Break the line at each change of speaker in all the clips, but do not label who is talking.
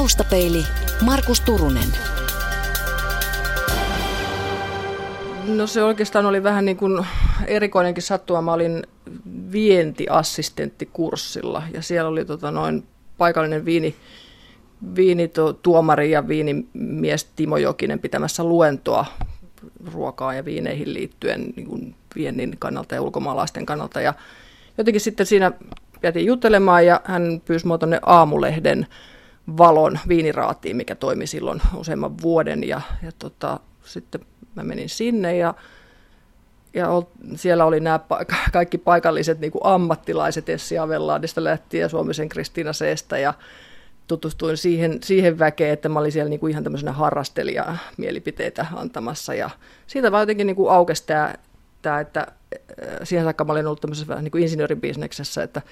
Taustapeili Markus Turunen.
No se oikeastaan oli vähän niin kuin erikoinenkin sattuma. Mä olin vientiassistenttikurssilla ja siellä oli tota noin paikallinen viini, viinituomari ja viinimies Timo Jokinen pitämässä luentoa ruokaa ja viineihin liittyen niin kuin viennin kannalta ja ulkomaalaisten kannalta. Ja jotenkin sitten siinä jätin juttelemaan ja hän pyysi mua tuonne aamulehden valon viiniraatiin, mikä toimi silloin useamman vuoden. Ja, ja tota, sitten mä menin sinne ja, ja siellä oli nämä kaikki paikalliset niin kuin ammattilaiset Essi Avellaadista lähtien ja Suomisen Kristiina Seestä ja tutustuin siihen, siihen väkeen, että mä olin siellä niin kuin ihan tämmöisenä harrastelija mielipiteitä antamassa ja siitä vaan jotenkin niin kuin aukesi tämä, tämä, että siihen saakka mä olin ollut tämmöisessä vähän niin kuin insinööribisneksessä, että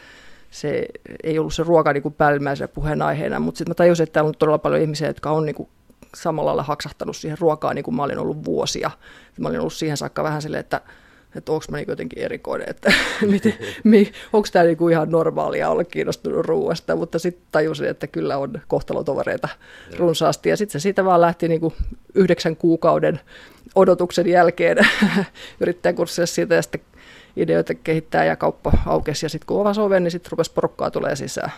se ei ollut se ruoka niin kuin päällimmäisenä puheenaiheena, mutta sitten mä tajusin, että täällä on todella paljon ihmisiä, jotka on niin kuin samalla lailla haksahtanut siihen ruokaan, niin kuin mä olin ollut vuosia. Mä olin ollut siihen saakka vähän silleen, että että onko mä niin jotenkin erikoinen, että onko tämä niin ihan normaalia olla kiinnostunut ruoasta, mutta sitten tajusin, että kyllä on kohtalotovereita runsaasti. Ja sitten se siitä vaan lähti niin kuin yhdeksän kuukauden odotuksen jälkeen yrittäjäkurssissa siitä ja sitten ideoita kehittää ja kauppa aukesi. Ja sitten kun avasi oven, niin sitten rupesi porukkaa tulee sisään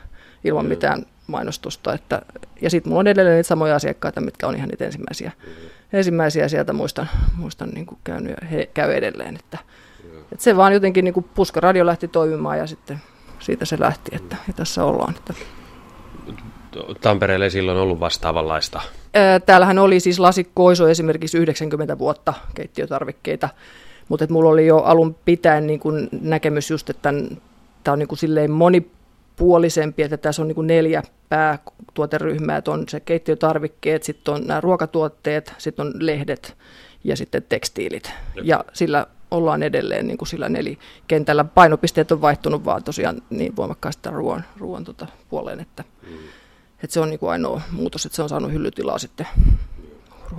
ilman mm. mitään mainostusta. Että, ja sitten mulla on edelleen niitä samoja asiakkaita, mitkä on ihan niitä ensimmäisiä, mm. ensimmäisiä sieltä muistan, muistan niin kuin käynyt ja he käy edelleen. Että, mm. että se vaan jotenkin niin kuin puskaradio lähti toimimaan ja sitten siitä se lähti, että ja tässä ollaan. Että.
Tampereelle ei silloin ollut vastaavanlaista?
Täällähän oli siis lasikoiso esimerkiksi 90 vuotta keittiötarvikkeita, mutta mulla oli jo alun pitäen niin kuin näkemys just, että tämä on niin kuin silleen moni puolisempi, että tässä on niin kuin neljä päätuoteryhmää, että on se keittiötarvikkeet, sitten on nämä ruokatuotteet, sitten on lehdet ja sitten tekstiilit. Ja sillä ollaan edelleen niin kuin sillä nelikentällä. Painopisteet on vaihtunut vaan tosiaan niin voimakkaasti ruoan, ruoan tota puoleen, että, mm. että se on niin kuin ainoa muutos, että se on saanut hyllytilaa sitten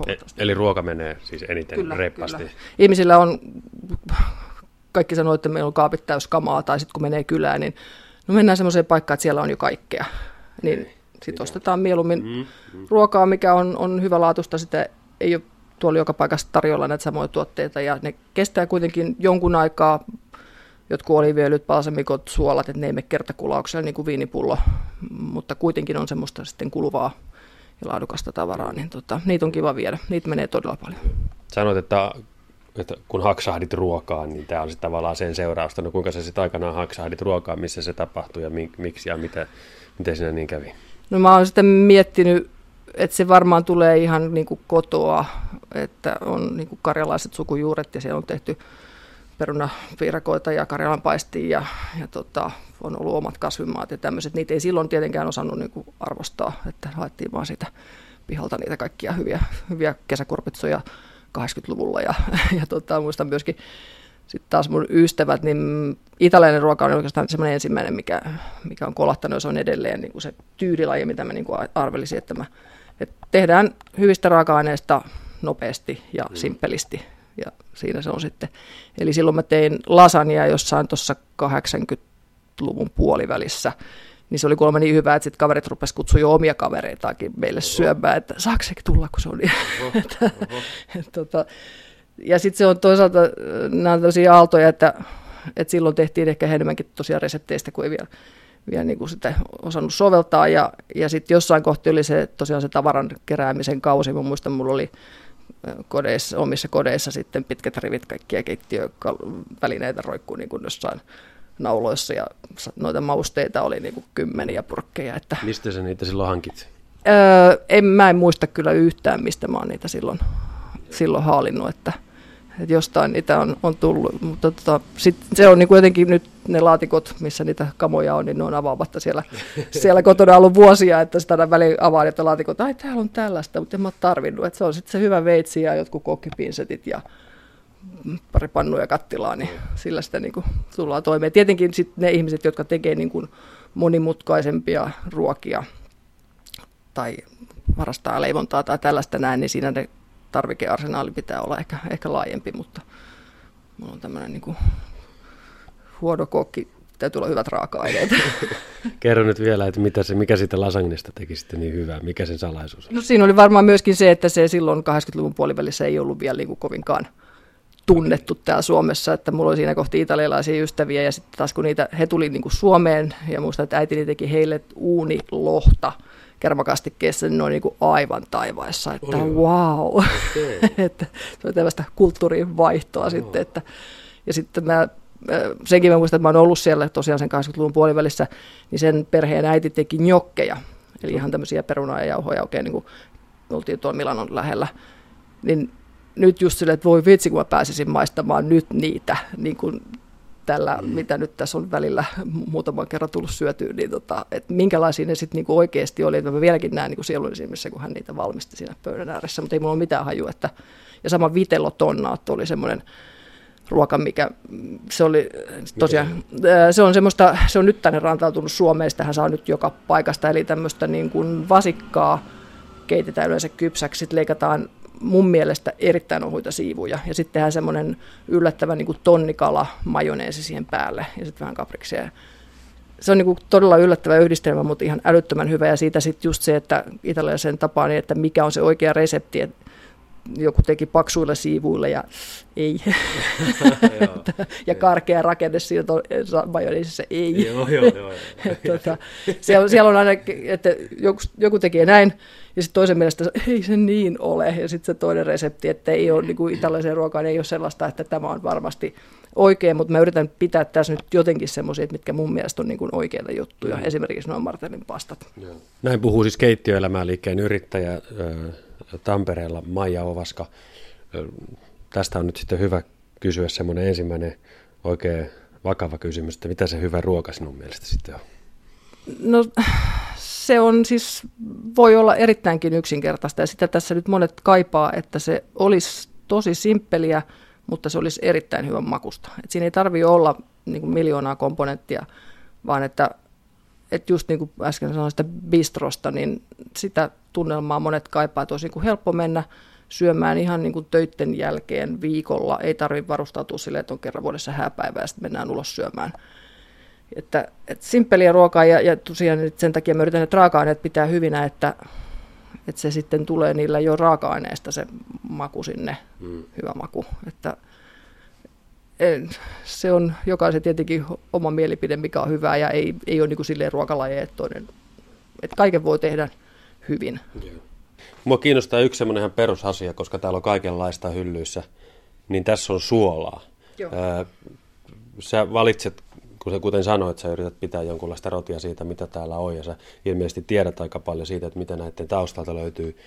E- eli ruoka menee siis eniten kyllä, reippaasti. Kyllä.
Ihmisillä on, kaikki sanoo, että meillä on kaapit täys kamaa, tai sitten kun menee kylään, niin No mennään semmoiseen paikkaan, että siellä on jo kaikkea. Niin sitten ostetaan mieluummin mm, mm. ruokaa, mikä on, on hyvälaatuista. Sitä ei ole tuolla joka paikassa tarjolla näitä samoja tuotteita. Ja ne kestää kuitenkin jonkun aikaa. Jotkut oliviöljyt, palsamikot, suolat, että ne ei mene kertakulauksella niin kuin viinipullo. Mutta kuitenkin on semmoista sitten kuluvaa ja laadukasta tavaraa, niin tota, niitä on kiva viedä. Niitä menee todella paljon.
Sanoit, että että kun haksahdit ruokaan, niin tämä on sitten tavallaan sen seurausta. No kuinka sä sitten aikanaan haksahdit ruokaan, missä se tapahtui ja miksi ja miten, miten siinä niin kävi?
No mä oon sitten miettinyt, että se varmaan tulee ihan niin kuin kotoa, että on niin kuin karjalaiset sukujuuret ja siellä on tehty perunapiirakoita ja karjalan paistia ja, ja tota, on ollut omat kasvimaat ja tämmöiset. Niitä ei silloin tietenkään osannut niin kuin arvostaa, että haettiin vaan siitä pihalta niitä kaikkia hyviä, hyviä kesäkurpitsoja 80-luvulla ja, ja tota, muistan myöskin sitten taas mun ystävät, niin italialainen ruoka on oikeastaan semmoinen ensimmäinen, mikä, mikä on kolahtanut, ja se on edelleen niin kuin se tyylilaji, mitä mä niin kuin arvelisin, että, mä, että tehdään hyvistä raaka-aineista nopeasti ja mm. simppelisti, ja siinä se on sitten. Eli silloin mä tein lasania jossain tuossa 80-luvun puolivälissä, niin se oli kuulemma niin hyvä, että sitten kaverit rupesivat kutsua jo omia kavereitakin meille oho. syömään, että saako se tulla, kun se on niin. Oho, oho. tota, ja sitten se on toisaalta, nämä on tosi aaltoja, että, että silloin tehtiin ehkä enemmänkin tosiaan resepteistä, kuin ei vielä, vielä niin kuin sitä osannut soveltaa. Ja, ja sitten jossain kohti oli se tosiaan se tavaran keräämisen kausi. Mä muistan, mulla oli kodeissa, omissa kodeissa sitten pitkät rivit kaikkia keittiövälineitä roikkuu niin kuin jossain nauloissa ja noita mausteita oli niin kuin kymmeniä purkkeja. Että,
Mistä sä niitä silloin hankit?
Öö, en, mä en muista kyllä yhtään, mistä mä oon niitä silloin, silloin haalinnut, että, että jostain niitä on, on tullut, mutta tota, sit se on niin kuin jotenkin nyt ne laatikot, missä niitä kamoja on, niin ne on avaamatta siellä, siellä kotona ollut vuosia, että sitä väliin avaan, että laatikot, ai täällä on tällaista, mutta en mä tarvinnut, että se on sitten se hyvä veitsi ja jotkut kokkipinsetit ja pari pannuja kattilaa, niin sillä sitä niin kuin tullaan toimeen. Tietenkin sit ne ihmiset, jotka tekee niin kuin monimutkaisempia ruokia tai varastaa leivontaa tai tällaista näin, niin siinä ne tarvikearsenaali pitää olla ehkä, ehkä laajempi, mutta mulla on tämmöinen niin huono kokki täytyy olla hyvät raaka-aineet.
Kerro nyt vielä, että mitä se, mikä siitä lasagnesta teki sitten niin hyvää, mikä sen salaisuus on?
No siinä oli varmaan myöskin se, että se silloin 80-luvun puolivälissä ei ollut vielä niin kuin kovinkaan tunnettu täällä Suomessa, että mulla oli siinä kohti italialaisia ystäviä ja sitten taas kun niitä, he tuli niin kuin Suomeen ja muista, että äitini teki heille uunilohta kermakastikkeessa, niin ne oli niin kuin aivan taivaissa, että Oi, wow, okay. että se oli tällaista kulttuurin vaihtoa oh. sitten, että, ja sitten mä senkin mä muistan, että mä oon ollut siellä tosiaan sen 80-luvun puolivälissä, niin sen perheen äiti teki njokkeja, eli ihan tämmöisiä perunaa ja jauhoja oikein niin kuin oltiin tuolla Milanon lähellä, niin nyt just silleen, että voi vitsi, kun mä pääsisin maistamaan nyt niitä, niin kuin tällä, mm. mitä nyt tässä on välillä muutaman kerran tullut syötyä, niin tota, että minkälaisia ne sitten niinku oikeasti oli. Että mä vieläkin näen niinku sielun silmissä, kun hän niitä valmisti siinä pöydän ääressä, mutta ei mulla ole mitään hajua. Että, ja sama vitellotonnaat oli semmoinen ruoka, mikä se oli tosiaan, se on semmoista, se on nyt tänne rantautunut Suomeen, hän saa nyt joka paikasta, eli tämmöistä niin kuin vasikkaa keitetään yleensä kypsäksi, sitten leikataan mun mielestä erittäin ohuita siivuja. Ja sitten tehdään semmoinen yllättävä niin tonnikala majoneesi siihen päälle ja sitten vähän kapriksia. Se on niin todella yllättävä yhdistelmä, mutta ihan älyttömän hyvä. Ja siitä sitten just se, että italialaisen tapaan, niin että mikä on se oikea resepti. Että joku teki paksuilla siivuilla ja ei. ja karkea rakenne siinä majoneesissa ei.
Joo, joo, joo.
tota, siellä, siellä on aina, että joku, joku tekee näin, ja sitten toisen mielestä ei se niin ole. Ja sitten se toinen resepti, että ei ole niin kuin italialaisen ruokaan, ei ole sellaista, että tämä on varmasti oikein, mutta mä yritän pitää tässä nyt jotenkin semmoisia, mitkä mun mielestä on niin kuin oikeita juttuja. Mm. Esimerkiksi nuo Martelin pastat.
Joo. Näin puhuu siis keittiöelämää liikkeen yrittäjä Tampereella Maija Ovaska. Tästä on nyt sitten hyvä kysyä semmoinen ensimmäinen oikein vakava kysymys, että mitä se hyvä ruoka sinun mielestä sitten on?
No se on siis, voi olla erittäinkin yksinkertaista ja sitä tässä nyt monet kaipaa, että se olisi tosi simppeliä, mutta se olisi erittäin hyvän makusta. Et siinä ei tarvitse olla niin miljoonaa komponenttia, vaan että, että just niin kuin äsken sanoin sitä bistrosta, niin sitä tunnelmaa monet kaipaa, että olisi niin kuin helppo mennä syömään ihan niin kuin töitten jälkeen viikolla. Ei tarvitse varustautua silleen, että on kerran vuodessa hääpäivä ja sitten mennään ulos syömään että, että simppeliä ruokaa ja, ja tosiaan sen takia me yritän, että raaka-aineet pitää hyvinä, että, että se sitten tulee niillä jo raaka-aineista se maku sinne, mm. hyvä maku. Että, se on jokaisen tietenkin oma mielipide, mikä on hyvää ja ei, ei ole niin kuin silleen ruokalajeja, että, toinen, että kaiken voi tehdä hyvin.
Mua kiinnostaa yksi semmoinen ihan perusasia, koska täällä on kaikenlaista hyllyissä, niin tässä on suolaa. Joo. Ää, sä valitset kuten sanoit, sä yrität pitää jonkunlaista rotia siitä, mitä täällä on, ja sä ilmeisesti tiedät aika paljon siitä, että mitä näiden taustalta löytyy.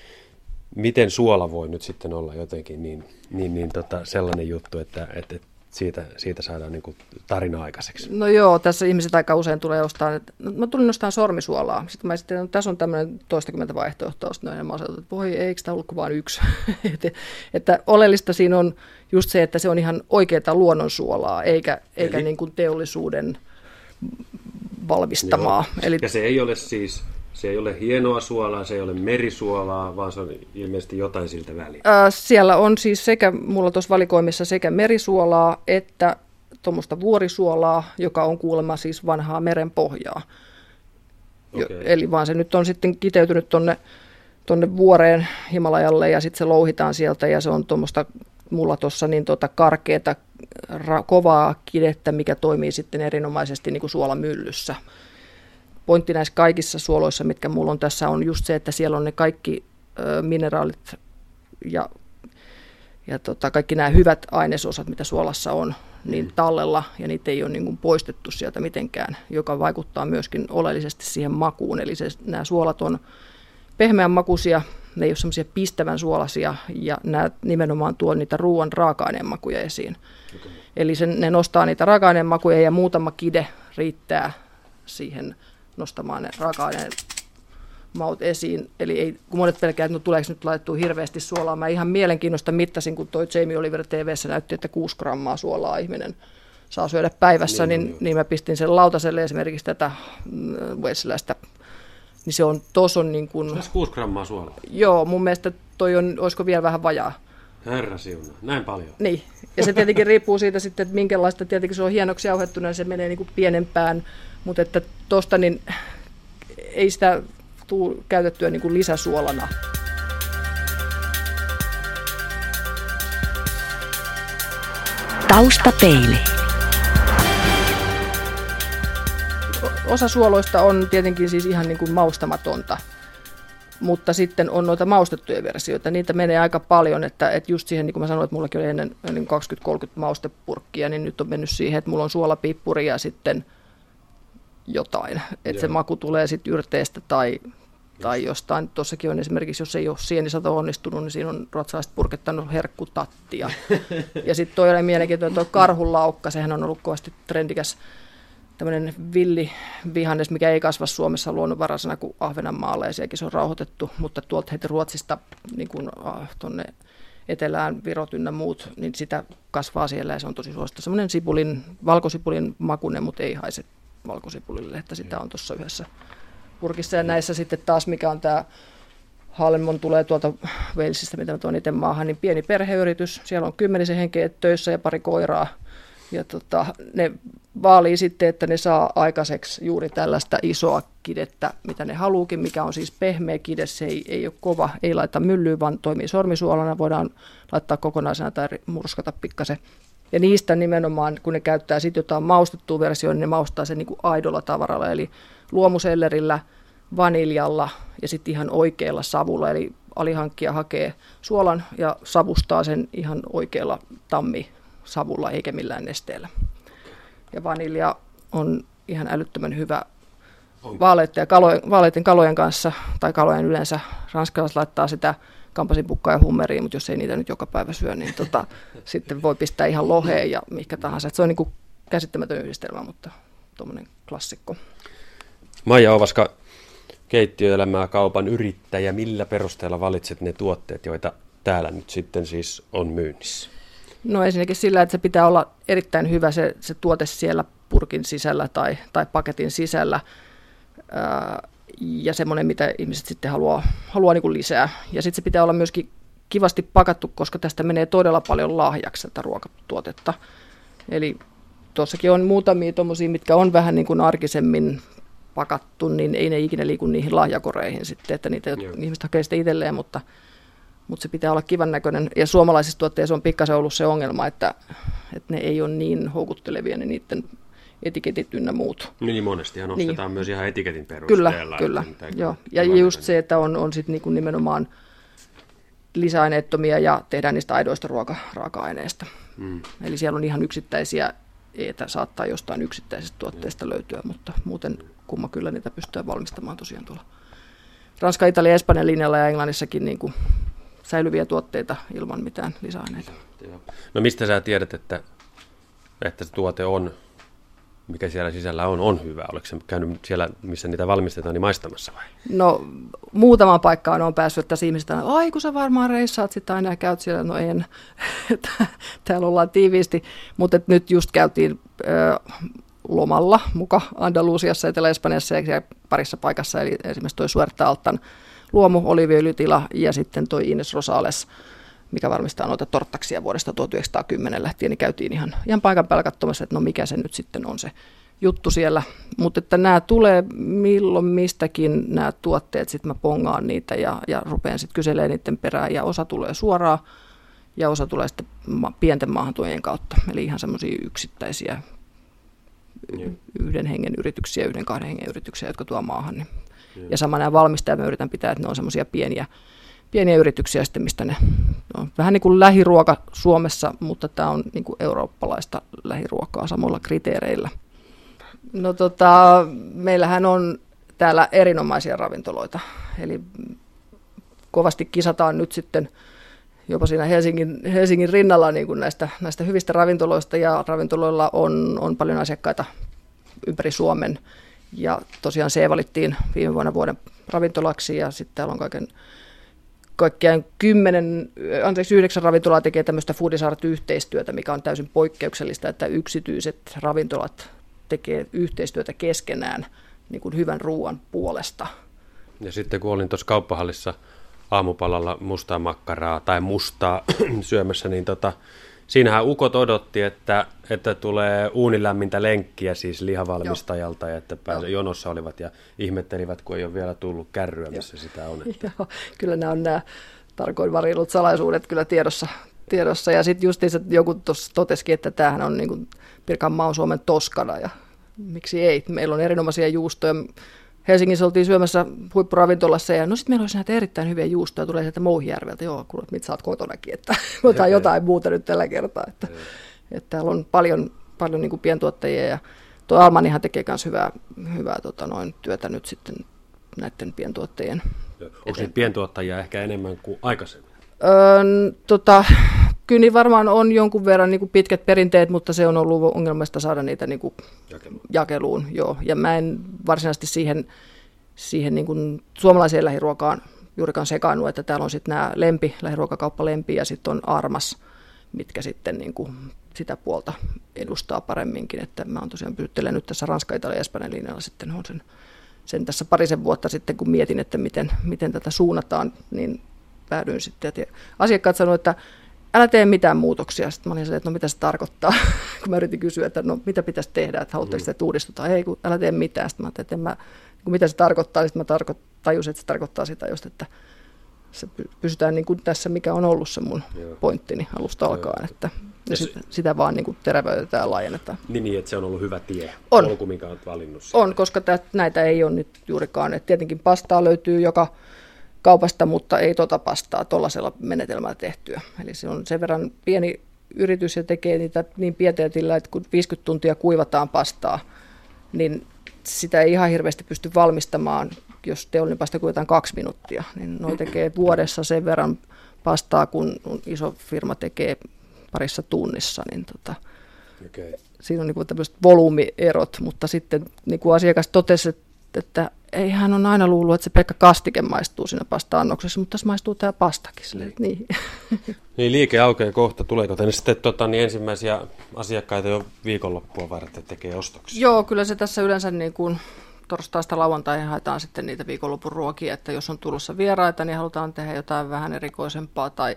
Miten suola voi nyt sitten olla jotenkin niin, niin, niin tota, sellainen juttu, että, että, että siitä, siitä saadaan niin kuin tarina aikaiseksi.
No joo, tässä ihmiset aika usein tulee ostaa, että no, mä tulin nostamaan sormisuolaa. Sitten mä sitten, no, tässä on tämmöinen toistakymmentä vaihtoehtoa, no, ja mä sanoin, että voi, eikö tämä ollut vain yksi. että, että oleellista siinä on just se, että se on ihan oikeaa luonnonsuolaa, eikä, eikä niin kuin teollisuuden valmistamaa.
Eli... Ja se ei ole siis se ei ole hienoa suolaa, se ei ole merisuolaa, vaan se on ilmeisesti jotain siltä väliä.
Ää, siellä on siis sekä, mulla tuossa valikoimissa sekä merisuolaa että tuommoista vuorisuolaa, joka on kuulemma siis vanhaa meren pohjaa. Okay. Eli vaan se nyt on sitten kiteytynyt tuonne tonne vuoreen Himalajalle ja sitten se louhitaan sieltä ja se on tuommoista mulla tuossa niin tota karkeata, ra, kovaa kidettä, mikä toimii sitten erinomaisesti niin kuin suolamyllyssä pointti näissä kaikissa suoloissa, mitkä mulla on tässä, on just se, että siellä on ne kaikki ö, mineraalit ja, ja tota, kaikki nämä hyvät ainesosat, mitä suolassa on, niin mm. tallella, ja niitä ei ole niin kuin poistettu sieltä mitenkään, joka vaikuttaa myöskin oleellisesti siihen makuun. Eli se, nämä suolat on pehmeän makuisia, ne ei ole semmoisia pistävän suolasia, ja nämä nimenomaan tuo niitä ruoan raaka-aineen makuja esiin. Okay. Eli sen, ne nostaa niitä raaka-aineen makuja, ja muutama kide riittää siihen nostamaan ne raaka-aineen maut esiin. Eli ei, kun monet pelkää, että no tuleeko nyt laitettua hirveästi suolaa. Mä ihan mielenkiinnosta mittasin, kun toi Jamie Oliver TVssä näytti, että 6 grammaa suolaa ihminen saa syödä päivässä, niin, niin, niin mä pistin sen lautaselle esimerkiksi tätä mm, Wesselästä. Niin se on, tos on niin kuin...
Se 6 grammaa suolaa?
Joo, mun mielestä toi on, olisiko vielä vähän vajaa.
Herra siunaa, näin paljon.
Niin, ja se tietenkin riippuu siitä sitten, että minkälaista, tietenkin se on hienoksi jauhettuna, niin se menee niin kuin pienempään, mutta että tosta niin ei sitä tule käytettyä niin kuin lisäsuolana.
Taustapeili.
Osa suoloista on tietenkin siis ihan niin kuin maustamatonta, mutta sitten on noita maustettuja versioita. Niitä menee aika paljon, että, että just siihen, niin kuin mä sanoin, että mullakin oli ennen niin 20-30 maustepurkkia, niin nyt on mennyt siihen, että mulla on suolapippuri ja sitten jotain. Että se maku tulee sitten yrteestä tai, tai jostain. Tuossakin on esimerkiksi, jos ei ole sienisato onnistunut, niin siinä on ruotsalaiset purkettanut herkkutattia. ja sitten toi oli mielenkiintoinen, tuo karhulaukka, sehän on ollut kovasti trendikäs tämmöinen villivihannes, mikä ei kasva Suomessa luonnonvaraisena kuin Ahvenanmaalla, ja sielläkin se on rauhoitettu, mutta tuolta heti Ruotsista niin kuin, ah, tuonne etelään, Virot ynnä muut, niin sitä kasvaa siellä ja se on tosi suosittu. Semmoinen sipulin, valkosipulin makunen, mutta ei haise valkosipulille, että sitä on tuossa yhdessä purkissa. Ja näissä sitten taas, mikä on tämä Halmon tulee tuolta Walesista, mitä mä tuon itse maahan, niin pieni perheyritys. Siellä on kymmenisen henkeä töissä ja pari koiraa. Ja tota, ne vaalii sitten, että ne saa aikaiseksi juuri tällaista isoa kidettä, mitä ne haluukin, mikä on siis pehmeä kide, se ei, ei ole kova, ei laita myllyyn, vaan toimii sormisuolana, voidaan laittaa kokonaisena tai murskata pikkasen. Ja niistä nimenomaan, kun ne käyttää sitten jotain maustettua versioon, niin ne maustaa sen niin kuin aidolla tavaralla, eli luomusellerillä, vaniljalla ja sitten ihan oikealla savulla, eli alihankkija hakee suolan ja savustaa sen ihan oikealla tammisavulla eikä millään nesteellä. Ja vanilja on ihan älyttömän hyvä vaaleiden, kalojen, vaaleiden kalojen kanssa, tai kalojen yleensä. Ranskalaiset laittaa sitä kampasimpukkaa ja hummeriin, mutta jos ei niitä nyt joka päivä syö, niin tota, sitten voi pistää ihan loheen ja mikä tahansa. Et se on niin kuin käsittämätön yhdistelmä, mutta tuommoinen klassikko.
Maija Ovaska, keittiöelämää kaupan yrittäjä. Millä perusteella valitset ne tuotteet, joita täällä nyt sitten siis on myynnissä?
No ensinnäkin sillä, että se pitää olla erittäin hyvä se, se tuote siellä purkin sisällä tai, tai paketin sisällä. Ää, ja semmoinen, mitä ihmiset sitten haluaa, haluaa niin kuin lisää. Ja sitten se pitää olla myöskin kivasti pakattu, koska tästä menee todella paljon lahjaksi tätä ruokatuotetta. Eli tuossakin on muutamia tuommoisia, mitkä on vähän niin kuin arkisemmin pakattu, niin ei ne ikinä liiku niihin lahjakoreihin sitten, että niitä Joo. ihmiset hakee sitten itselleen, mutta, mutta se pitää olla kivan näköinen. Ja suomalaisissa tuotteissa on pikkasen ollut se ongelma, että, että ne ei ole niin houkuttelevia, niin niiden etiketit ynnä muut.
Niin monestihan ostetaan niin. myös ihan etiketin perusteella.
Kyllä, kyllä. Joo. Ja just se, että on, on sitten niinku nimenomaan lisäaineettomia ja tehdään niistä aidoista ruoka, raaka-aineista. Mm. Eli siellä on ihan yksittäisiä, että saattaa jostain yksittäisestä tuotteesta löytyä, mutta muuten kumma kyllä niitä pystyy valmistamaan tosiaan tuolla Ranska, Italia, Espanjan linjalla ja Englannissakin niin kuin säilyviä tuotteita ilman mitään lisäaineita.
No mistä sä tiedät, että, että se tuote on mikä siellä sisällä on, on hyvä? Oletko se käynyt siellä, missä niitä valmistetaan, niin maistamassa vai?
No muutama paikkaan on päässyt, että ihmiset on, ai kun sä varmaan reissaat sitten aina ja käyt siellä, no en, täällä ollaan tiiviisti, mutta nyt just käytiin ö, lomalla muka Andalusiassa, Etelä-Espanjassa ja parissa paikassa, eli esimerkiksi toi Suerta Altan luomu, oliviöljytila ja sitten toi Ines Rosales, mikä valmistaa noita torttaksia vuodesta 1910 lähtien, niin käytiin ihan, ihan paikan päällä katsomassa, että no mikä se nyt sitten on se juttu siellä. Mutta että nämä tulee milloin mistäkin nämä tuotteet, sitten mä pongaan niitä ja, ja rupean sitten kyselemään niiden perään ja osa tulee suoraan ja osa tulee sitten ma- pienten maahantuojien kautta. Eli ihan semmoisia yksittäisiä yhden hengen yrityksiä, yhden kahden hengen yrityksiä, jotka tuo maahan. Niin. Ja sama nämä valmistajat, mä yritän pitää, että ne on semmoisia pieniä pieniä yrityksiä sitten, mistä ne on. Vähän niin kuin lähiruoka Suomessa, mutta tämä on niin kuin eurooppalaista lähiruokaa samoilla kriteereillä. No tota, meillähän on täällä erinomaisia ravintoloita, eli kovasti kisataan nyt sitten jopa siinä Helsingin, Helsingin rinnalla niin kuin näistä, näistä hyvistä ravintoloista, ja ravintoloilla on, on paljon asiakkaita ympäri Suomen, ja tosiaan se valittiin viime vuonna vuoden ravintolaksi, ja sitten täällä on kaiken kaikkiaan kymmenen, anteeksi, yhdeksän ravintolaa tekee tämmöistä Foodisart-yhteistyötä, mikä on täysin poikkeuksellista, että yksityiset ravintolat tekee yhteistyötä keskenään niin kuin hyvän ruoan puolesta.
Ja sitten kun olin tuossa kauppahallissa aamupalalla mustaa makkaraa tai mustaa syömässä, niin tota, siinähän ukot odotti, että, että tulee uunilämmintä lenkkiä siis lihavalmistajalta ja että pääse, jonossa olivat ja ihmettelivät, kun ei ole vielä tullut kärryä, missä Joo. sitä on. Että...
Joo, kyllä nämä on nämä tarkoin varillut salaisuudet kyllä tiedossa. tiedossa. Ja sitten just joku tuossa totesikin, että tämähän on niin kuin Pirkanmaa on Suomen Toskana ja miksi ei. Meillä on erinomaisia juustoja. Helsingissä oltiin syömässä huippuravintolassa ja no sitten meillä olisi näitä erittäin hyviä juustoja, tulee sieltä Mouhijärveltä. Joo, kuulet, mitä sä oot kotonakin, että otetaan jotain muuta nyt tällä kertaa. Että, että täällä on paljon, paljon niin kuin pientuottajia ja tuo Almanihan tekee myös hyvää, hyvää tota noin, työtä nyt sitten näiden pientuottajien.
Onko niitä pientuottajia ehkä enemmän kuin aikaisemmin?
Öö, tota, kyllä niin varmaan on jonkun verran niin kuin pitkät perinteet, mutta se on ollut ongelmasta saada niitä niin kuin jakeluun. jakeluun joo. Ja mä en varsinaisesti siihen, siihen niin kuin suomalaiseen lähiruokaan juurikaan sekaannut, että täällä on sitten nämä lempi, lähiruokakauppa lempi ja sitten on armas, mitkä sitten niin kuin sitä puolta edustaa paremminkin. Että mä oon tosiaan pysyttelen nyt tässä Ranska, Italia ja Espanjan linjalla sitten on sen, sen tässä parisen vuotta sitten, kun mietin, että miten, miten tätä suunnataan, niin päädyin sitten. Ja asiakkaat sanoivat, että älä tee mitään muutoksia. Sitten mä olin että no mitä se tarkoittaa, kun mä yritin kysyä, että no mitä pitäisi tehdä, että haluatteko mm. että uudistutaan. Ei, kun älä tee mitään. Sitten mä ajattelin, että en mä, kun mitä se tarkoittaa, niin sitten mä tarko, tajusin, että se tarkoittaa sitä just, että se pysytään niin kuin tässä, mikä on ollut se mun Joo. pointtini alusta alkaen, että ja sit, sitä vaan niin kuin terävöitetään ja laajennetaan.
Niin, niin, että se on ollut hyvä tie, on. polku, minkä olet valinnut.
On, koska tät, näitä ei ole nyt juurikaan. Et tietenkin pastaa löytyy joka kaupasta, mutta ei tota pastaa tuollaisella menetelmällä tehtyä. Eli se on sen verran pieni yritys ja tekee niitä niin pieteetillä, että kun 50 tuntia kuivataan pastaa, niin sitä ei ihan hirveästi pysty valmistamaan, jos teollinen pasta kuivataan kaksi minuuttia. Niin noi tekee vuodessa sen verran pastaa, kun iso firma tekee parissa tunnissa. Niin tota, okay. Siinä on niin tämmöiset volyymierot, mutta sitten niin kuin asiakas totesi, että ei hän on aina luullut, että se pelkkä kastike maistuu siinä pasta-annoksessa, mutta tässä maistuu tämä pastakin. Sille, niin.
niin, liike aukeaa kohta. Tuleeko tänne sitten tota, niin ensimmäisiä asiakkaita jo viikonloppua varten tekee ostoksia?
Joo, kyllä se tässä yleensä niin kuin torstaista lauantaihin haetaan sitten niitä viikonlopun ruokia, että jos on tulossa vieraita, niin halutaan tehdä jotain vähän erikoisempaa tai,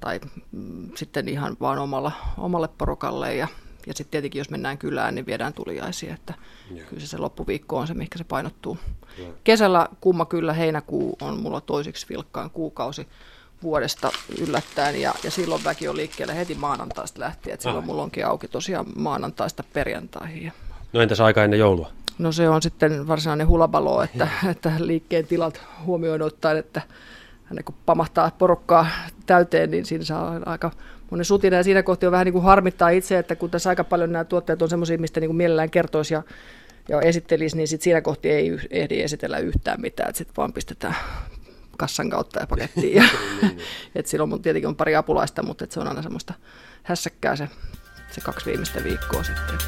tai mm, sitten ihan vaan omalla, omalle porukalle ja ja sitten tietenkin, jos mennään kylään, niin viedään tuliaisia, että yeah. kyllä se, se loppuviikko on se, mikä se painottuu. Yeah. Kesällä kumma kyllä heinäkuu on mulla toisiksi vilkkaan kuukausi vuodesta yllättäen ja, ja silloin väki on liikkeellä heti maanantaista lähtien, että silloin ah. mulla onkin auki tosiaan maanantaista perjantaihin.
No entäs aika ennen joulua?
No se on sitten varsinainen hulabalo, että, että liikkeen tilat huomioon ottaen, että kun pamahtaa porukkaa täyteen, niin siinä saa aika monen sutina. Ja siinä kohti on vähän niin kuin harmittaa itse, että kun tässä aika paljon nämä tuotteet on semmoisia, mistä niin kuin mielellään kertoisi ja, ja esittelisi, niin sit siinä kohti ei ehdi esitellä yhtään mitään. Sitten vaan pistetään kassan kautta ja pakettiin. Ja, et silloin mun tietenkin on pari apulaista, mutta et se on aina semmoista hässäkkää se, se kaksi viimeistä viikkoa sitten.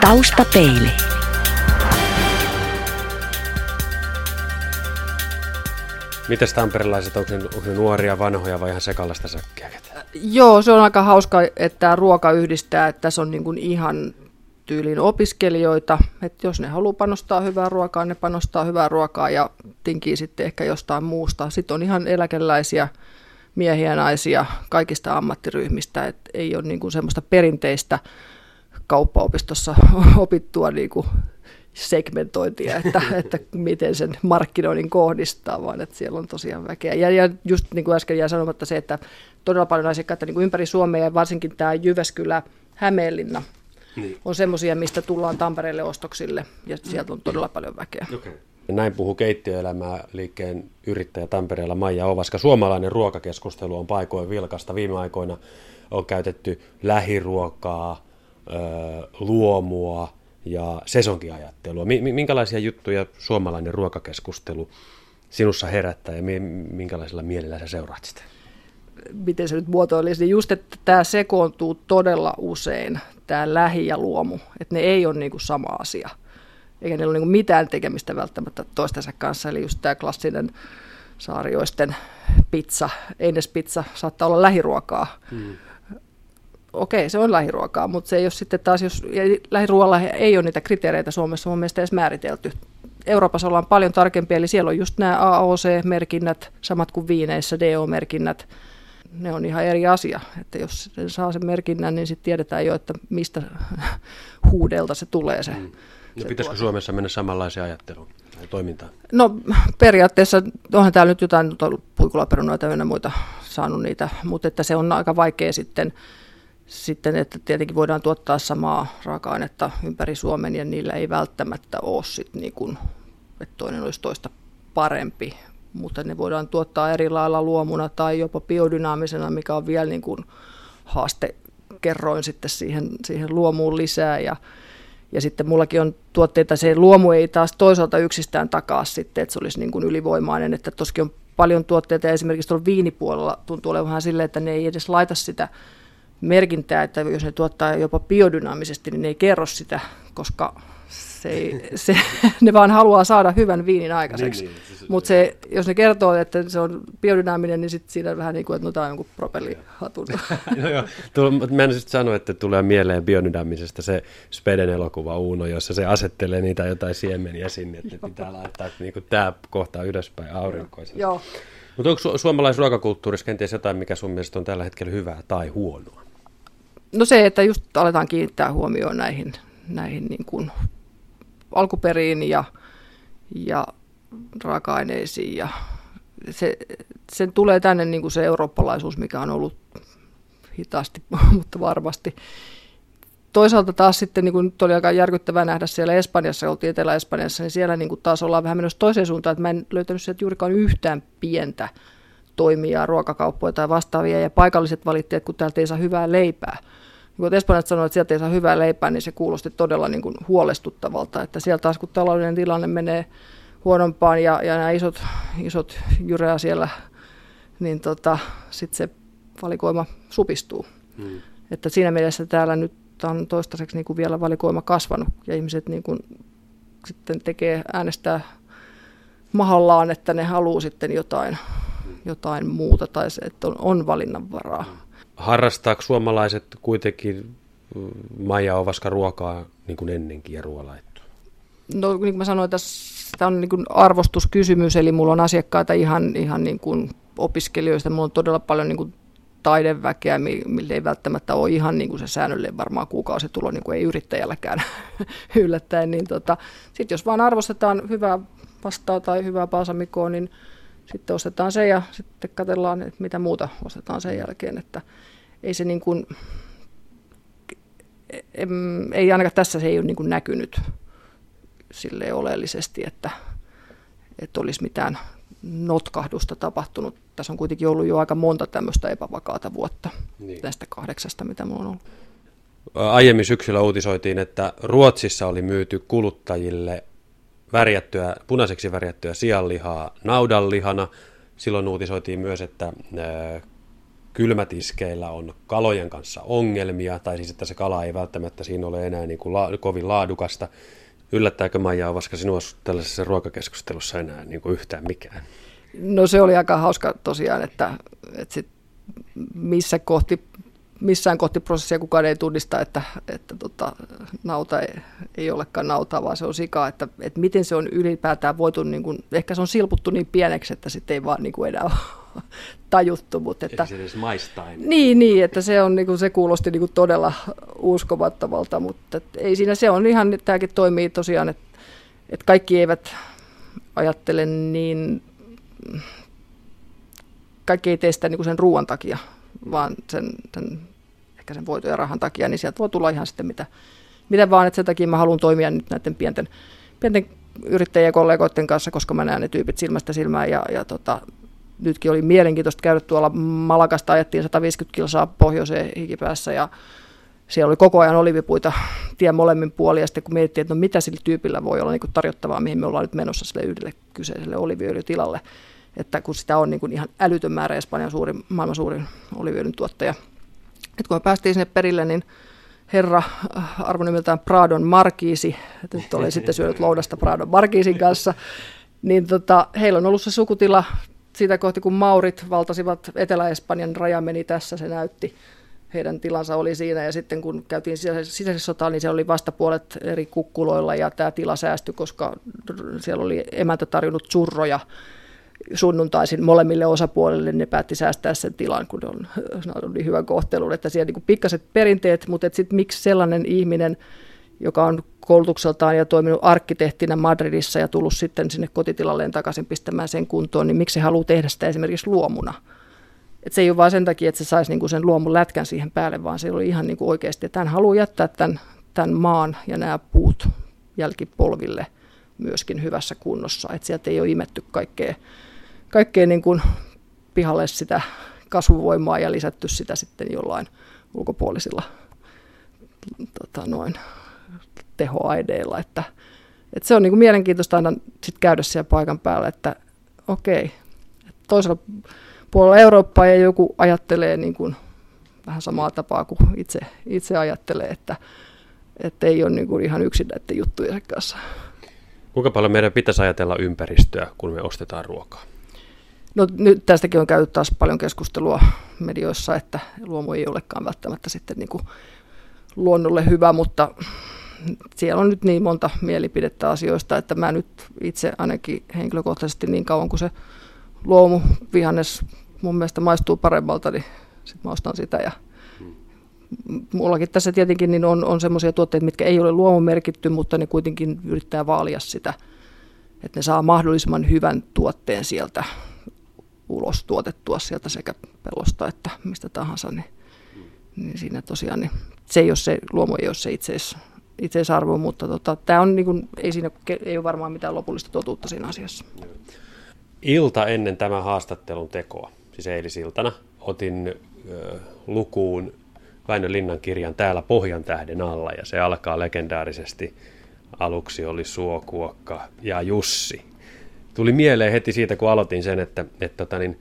Taustapeili.
Mites tamperilaiset, onko ne, onko ne nuoria, vanhoja vai ihan sekallista säkkiä?
Joo, se on aika hauska, että ruoka yhdistää, että tässä on niin kuin ihan tyylin opiskelijoita, että jos ne haluaa panostaa hyvää ruokaa, ne panostaa hyvää ruokaa ja tinkii sitten ehkä jostain muusta. Sitten on ihan eläkeläisiä miehiä ja naisia kaikista ammattiryhmistä, että ei ole niin kuin semmoista perinteistä kauppaopistossa opittua niin kuin segmentointia, että, että miten sen markkinoinnin kohdistaa, vaan että siellä on tosiaan väkeä. Ja, ja just niin kuin äsken jäi sanomatta se, että todella paljon asiakkaita niin kuin ympäri Suomea ja varsinkin tämä Jyväskylä, Hämeenlinna niin. on semmoisia, mistä tullaan Tampereelle ostoksille ja sieltä on todella paljon väkeä. Okay.
Näin puhuu keittiöelämää liikkeen yrittäjä Tampereella Maija Ovaska. Suomalainen ruokakeskustelu on paikoin vilkasta. Viime aikoina on käytetty lähiruokaa, luomua, ja sesonkiajattelua. Minkälaisia juttuja suomalainen ruokakeskustelu sinussa herättää ja minkälaisella mielellä sä seuraat sitä?
Miten se nyt muotoilisi, niin just, että tämä sekoontuu todella usein, tämä lähi ja luomu, että ne ei ole niin kuin sama asia. Eikä niillä ole niin kuin mitään tekemistä välttämättä toistensa kanssa, eli just tämä klassinen saarioisten pizza, einespizza saattaa olla lähiruokaa. Hmm okei, se on lähiruokaa, mutta se ei ole sitten taas, jos lähiruoalla ei ole niitä kriteereitä Suomessa mun mielestä edes määritelty Euroopassa ollaan paljon tarkempia, eli siellä on just nämä AOC-merkinnät, samat kuin viineissä DO-merkinnät. Ne on ihan eri asia, että jos se saa sen merkinnän, niin sitten tiedetään jo, että mistä huudelta se tulee se. Mm.
No, pitäisikö Suomessa mennä samanlaiseen ajatteluun tai toimintaan?
No periaatteessa onhan täällä nyt jotain puikulaperunoita ja muita saanut niitä, mutta että se on aika vaikea sitten sitten, että tietenkin voidaan tuottaa samaa raaka-ainetta ympäri Suomen ja niillä ei välttämättä ole sit niin kuin, että toinen olisi toista parempi, mutta ne voidaan tuottaa eri lailla luomuna tai jopa biodynaamisena, mikä on vielä niin kuin haaste kerroin sitten siihen, siihen luomuun lisää. Ja, ja sitten mullakin on tuotteita, se luomu ei taas toisaalta yksistään takaa sitten, että se olisi niin kuin ylivoimainen, että toskin on paljon tuotteita. Ja esimerkiksi tuolla viinipuolella tuntuu olevan vähän silleen, että ne ei edes laita sitä merkintää, että jos ne tuottaa jopa biodynaamisesti, niin ne ei kerro sitä, koska se ei, se, ne vaan haluaa saada hyvän viinin aikaiseksi. Niin, niin, Mutta se, jos ne kertoo, että se on biodynaaminen, niin sitten siinä vähän niin kuin, että no tämä on jonkun propellihatun.
no joo, tull, mä en sitten sano, että tulee mieleen biodynaamisesta se Speden elokuva Uuno, jossa se asettelee niitä jotain siemeniä sinne, että ne pitää laittaa niin kuin tämä kohta ylöspäin aurinkoisesti.
Joo.
Mutta onko su- suomalaisessa ruokakulttuurissa kenties jotain, mikä sun mielestä on tällä hetkellä hyvää tai huonoa?
No se, että just aletaan kiinnittää huomioon näihin, näihin niin kuin alkuperiin ja, ja raaka-aineisiin ja se, sen tulee tänne niin kuin se eurooppalaisuus, mikä on ollut hitaasti, mutta varmasti. Toisaalta taas sitten, niin kuin nyt oli aika järkyttävää nähdä siellä Espanjassa, oltiin Etelä-Espanjassa, niin siellä niin kuin taas ollaan vähän menossa toiseen suuntaan, että mä en löytänyt sieltä juurikaan yhtään pientä toimijaa, ruokakauppoja tai vastaavia, ja paikalliset valittajat, kun täältä ei saa hyvää leipää, kun Espanjat sanoi, että sieltä ei saa hyvää leipää, niin se kuulosti todella niin kuin huolestuttavalta. Että sieltä taas kun taloudellinen tilanne menee huonompaan ja, ja nämä isot, isot jyreä siellä, niin tota, sitten se valikoima supistuu. Hmm. Että siinä mielessä täällä nyt on toistaiseksi niin kuin vielä valikoima kasvanut ja ihmiset niin kuin sitten tekee, äänestää mahallaan, että ne haluaa sitten jotain, jotain muuta tai se, että on, on valinnanvaraa. Hmm
harrastaako suomalaiset kuitenkin mm, Maija Ovaska ruokaa niin kuin ennenkin ja ruoalaittoa?
No niin kuin mä sanoin, tämä on niin kuin arvostuskysymys, eli mulla on asiakkaita ihan, ihan niin kuin opiskelijoista, mulla on todella paljon niin kuin taideväkeä, millä ei välttämättä ole ihan niin kuin se säännöllinen varmaan kuukausitulo, niin kuin ei yrittäjälläkään yllättäen. Niin tota, Sitten jos vaan arvostetaan hyvää vastaa tai hyvää balsamikoa, niin sitten ostetaan se ja sitten katsellaan, että mitä muuta ostetaan sen jälkeen. Että ei se niin kuin, ei ainakaan tässä se ei ole niin kuin näkynyt sille oleellisesti, että, että olisi mitään notkahdusta tapahtunut. Tässä on kuitenkin ollut jo aika monta tämmöistä epävakaata vuotta niin. tästä kahdeksasta, mitä minulla on ollut.
Aiemmin syksyllä uutisoitiin, että Ruotsissa oli myyty kuluttajille värjättyä, punaiseksi värjättyä sianlihaa naudanlihana. Silloin uutisoitiin myös, että kylmätiskeillä on kalojen kanssa ongelmia, tai siis että se kala ei välttämättä siinä ole enää niin kuin la, kovin laadukasta. Yllättääkö Maija Ovaska sinua tällaisessa ruokakeskustelussa enää niin kuin yhtään mikään?
No se oli aika hauska tosiaan, että, että sit missä kohti missään kohti prosessia kukaan ei tunnista, että, että tota, nauta ei, ei olekaan nautaa, vaan se on sika, että, että miten se on ylipäätään voitu, niin kuin, ehkä se on silputtu niin pieneksi, että sitten ei vaan niin kuin enää tajuttu. Mutta että,
se edes maistain.
Niin, niin, että se, on, niin kuin, se kuulosti niin kuin todella uskomattomalta, mutta että ei siinä, se on ihan, tämäkin toimii tosiaan, että, että kaikki eivät ajattele niin, kaikki ei tee sitä niin kuin sen ruoan takia, vaan sen, sen ehkä sen voiton ja rahan takia, niin sieltä voi tulla ihan sitten mitä, mitä vaan, että sen takia mä haluan toimia nyt näiden pienten, pienten yrittäjien ja kollegoiden kanssa, koska mä näen ne tyypit silmästä silmään. Ja, ja tota, nytkin oli mielenkiintoista käydä tuolla Malakasta, ajettiin 150 kilsaa pohjoiseen hikipäässä ja siellä oli koko ajan olivipuita tien molemmin puolin, ja sitten kun mietittiin, että no mitä sillä tyypillä voi olla niin tarjottavaa, mihin me ollaan nyt menossa sille yhdelle kyseiselle oliviöljytilalle, että kun sitä on niin kuin ihan älytön määrä Espanjan suurin, maailman suurin oliviöljyn tuottaja, nyt kun me päästiin sinne perille, niin herra äh, arvonimeltään Pradon Markiisi, että nyt olen sitten syönyt loudasta Pradon Markiisin kanssa, niin tota, heillä on ollut se sukutila siitä kohti, kun Maurit valtasivat Etelä-Espanjan, raja meni tässä, se näytti, heidän tilansa oli siinä. Ja sitten kun käytiin sisäisessä sotaan, niin se oli vastapuolet eri kukkuloilla ja tämä tila säästyi, koska siellä oli emäntä tarjonnut surroja sunnuntaisin molemmille osapuolille, ne päätti säästää sen tilan, kun on, on niin hyvän kohtelun, että siellä niin pikkaset perinteet, mutta sitten miksi sellainen ihminen, joka on koulutukseltaan ja toiminut arkkitehtinä Madridissa ja tullut sitten sinne kotitilalleen takaisin pistämään sen kuntoon, niin miksi se haluaa tehdä sitä esimerkiksi luomuna? Et se ei ole vain sen takia, että se saisi niinku sen luomun lätkän siihen päälle, vaan se oli ihan niinku oikeasti, että hän haluaa jättää tämän, tämän maan ja nämä puut jälkipolville myöskin hyvässä kunnossa. Että sieltä ei ole imetty kaikkea, kaikkea niinku pihalle sitä kasvuvoimaa ja lisätty sitä sitten jollain ulkopuolisilla tota noin, tehoaineilla. Että, että se on niin kuin mielenkiintoista aina sit käydä siellä paikan päällä, että okei, toisella puolella Eurooppaa ja joku ajattelee niin kuin vähän samaa tapaa kuin itse, itse ajattelee, että, että ei ole niin kuin ihan yksin näiden juttujen kanssa.
Kuinka paljon meidän pitäisi ajatella ympäristöä, kun me ostetaan ruokaa?
No nyt tästäkin on käyty taas paljon keskustelua medioissa, että luomu ei olekaan välttämättä sitten niin kuin luonnolle hyvä, mutta siellä on nyt niin monta mielipidettä asioista, että mä nyt itse ainakin henkilökohtaisesti niin kauan kuin se luomu vihannes mun mielestä maistuu paremmalta, niin sitten mä ostan sitä. Ja mullakin tässä tietenkin niin on, on semmoisia tuotteita, mitkä ei ole luomumerkitty, mutta ne kuitenkin yrittää vaalia sitä, että ne saa mahdollisimman hyvän tuotteen sieltä ulos tuotettua sieltä sekä pelosta että mistä tahansa, niin, niin siinä tosiaan niin se ei ole se, luomu ei ole se itseis, itseisarvo, mutta tota, tämä on niin kuin, ei, siinä, ei ole varmaan mitään lopullista totuutta siinä asiassa.
Ilta ennen tämän haastattelun tekoa, siis eilisiltana, otin ö, lukuun Väinö Linnan kirjan Täällä Pohjan tähden alla, ja se alkaa legendaarisesti. Aluksi oli Suokuokka ja Jussi. Tuli mieleen heti siitä, kun aloitin sen, että, että tota niin,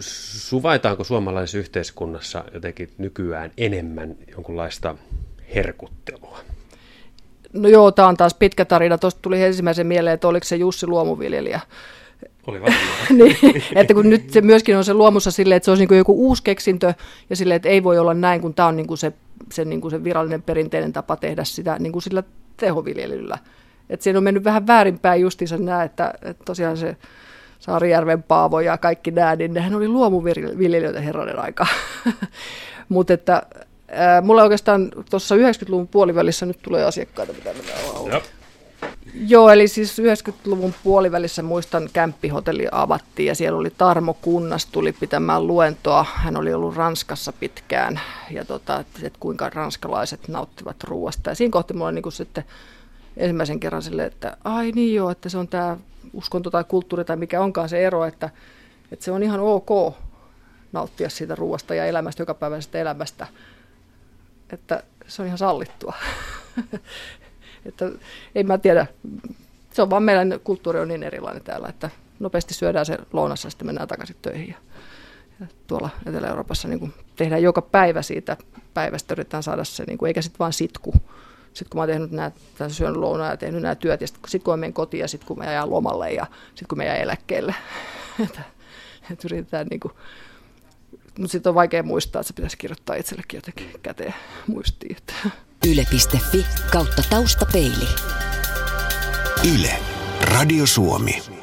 suvaitaanko suomalaisessa yhteiskunnassa jotenkin nykyään enemmän jonkunlaista herkuttelua?
No joo, tämä on taas pitkä tarina. Tuosta tuli ensimmäisen mieleen, että oliko se Jussi luomuviljelijä.
Oli varmaan.
niin, että kun nyt se myöskin on se luomussa silleen, että se olisi niin joku uusi keksintö ja silleen, että ei voi olla näin, kun tämä on niin kuin se, se, niin kuin se virallinen perinteinen tapa tehdä sitä niin kuin sillä tehoviljelyllä. Että siinä on mennyt vähän väärinpäin justiinsa nämä, että, että tosiaan se Saarijärven Paavo ja kaikki nämä, niin nehän oli luomuviljelijöitä herranen aika. Mutta että ää, mulla oikeastaan tuossa 90-luvun puolivälissä nyt tulee asiakkaita, mitä minä olen Joo, eli siis 90-luvun puolivälissä muistan kämppihotelli avattiin ja siellä oli Tarmo Kunnas tuli pitämään luentoa. Hän oli ollut Ranskassa pitkään ja tota, että kuinka ranskalaiset nauttivat ruoasta. Ja siinä kohti mulla niin sitten ensimmäisen kerran sille, että ai niin joo, että se on tämä uskonto tai kulttuuri tai mikä onkaan se ero, että, että se on ihan ok nauttia siitä ruoasta ja elämästä, jokapäiväisestä elämästä. Että se on ihan sallittua. että ei mä tiedä, se on vaan meidän kulttuuri on niin erilainen täällä, että nopeasti syödään se lounassa ja sitten mennään takaisin töihin. Ja, ja tuolla Etelä-Euroopassa niin tehdään joka päivä siitä päivästä, yritetään saada se, niin kuin, eikä sitten vaan sitku sitten kun mä oon tehnyt nämä, syönyt lounaa ja tehnyt nämä työt, ja sitten sit kun mä menen kotiin ja sitten kun mä jään lomalle ja sitten kun mä jään eläkkeelle, että, että yritetään niin kuin, mutta sitten on vaikea muistaa, että se pitäisi kirjoittaa itsellekin jotenkin käteen muistiin.
Yle.fi kautta taustapeili.
Yle. Radio Suomi.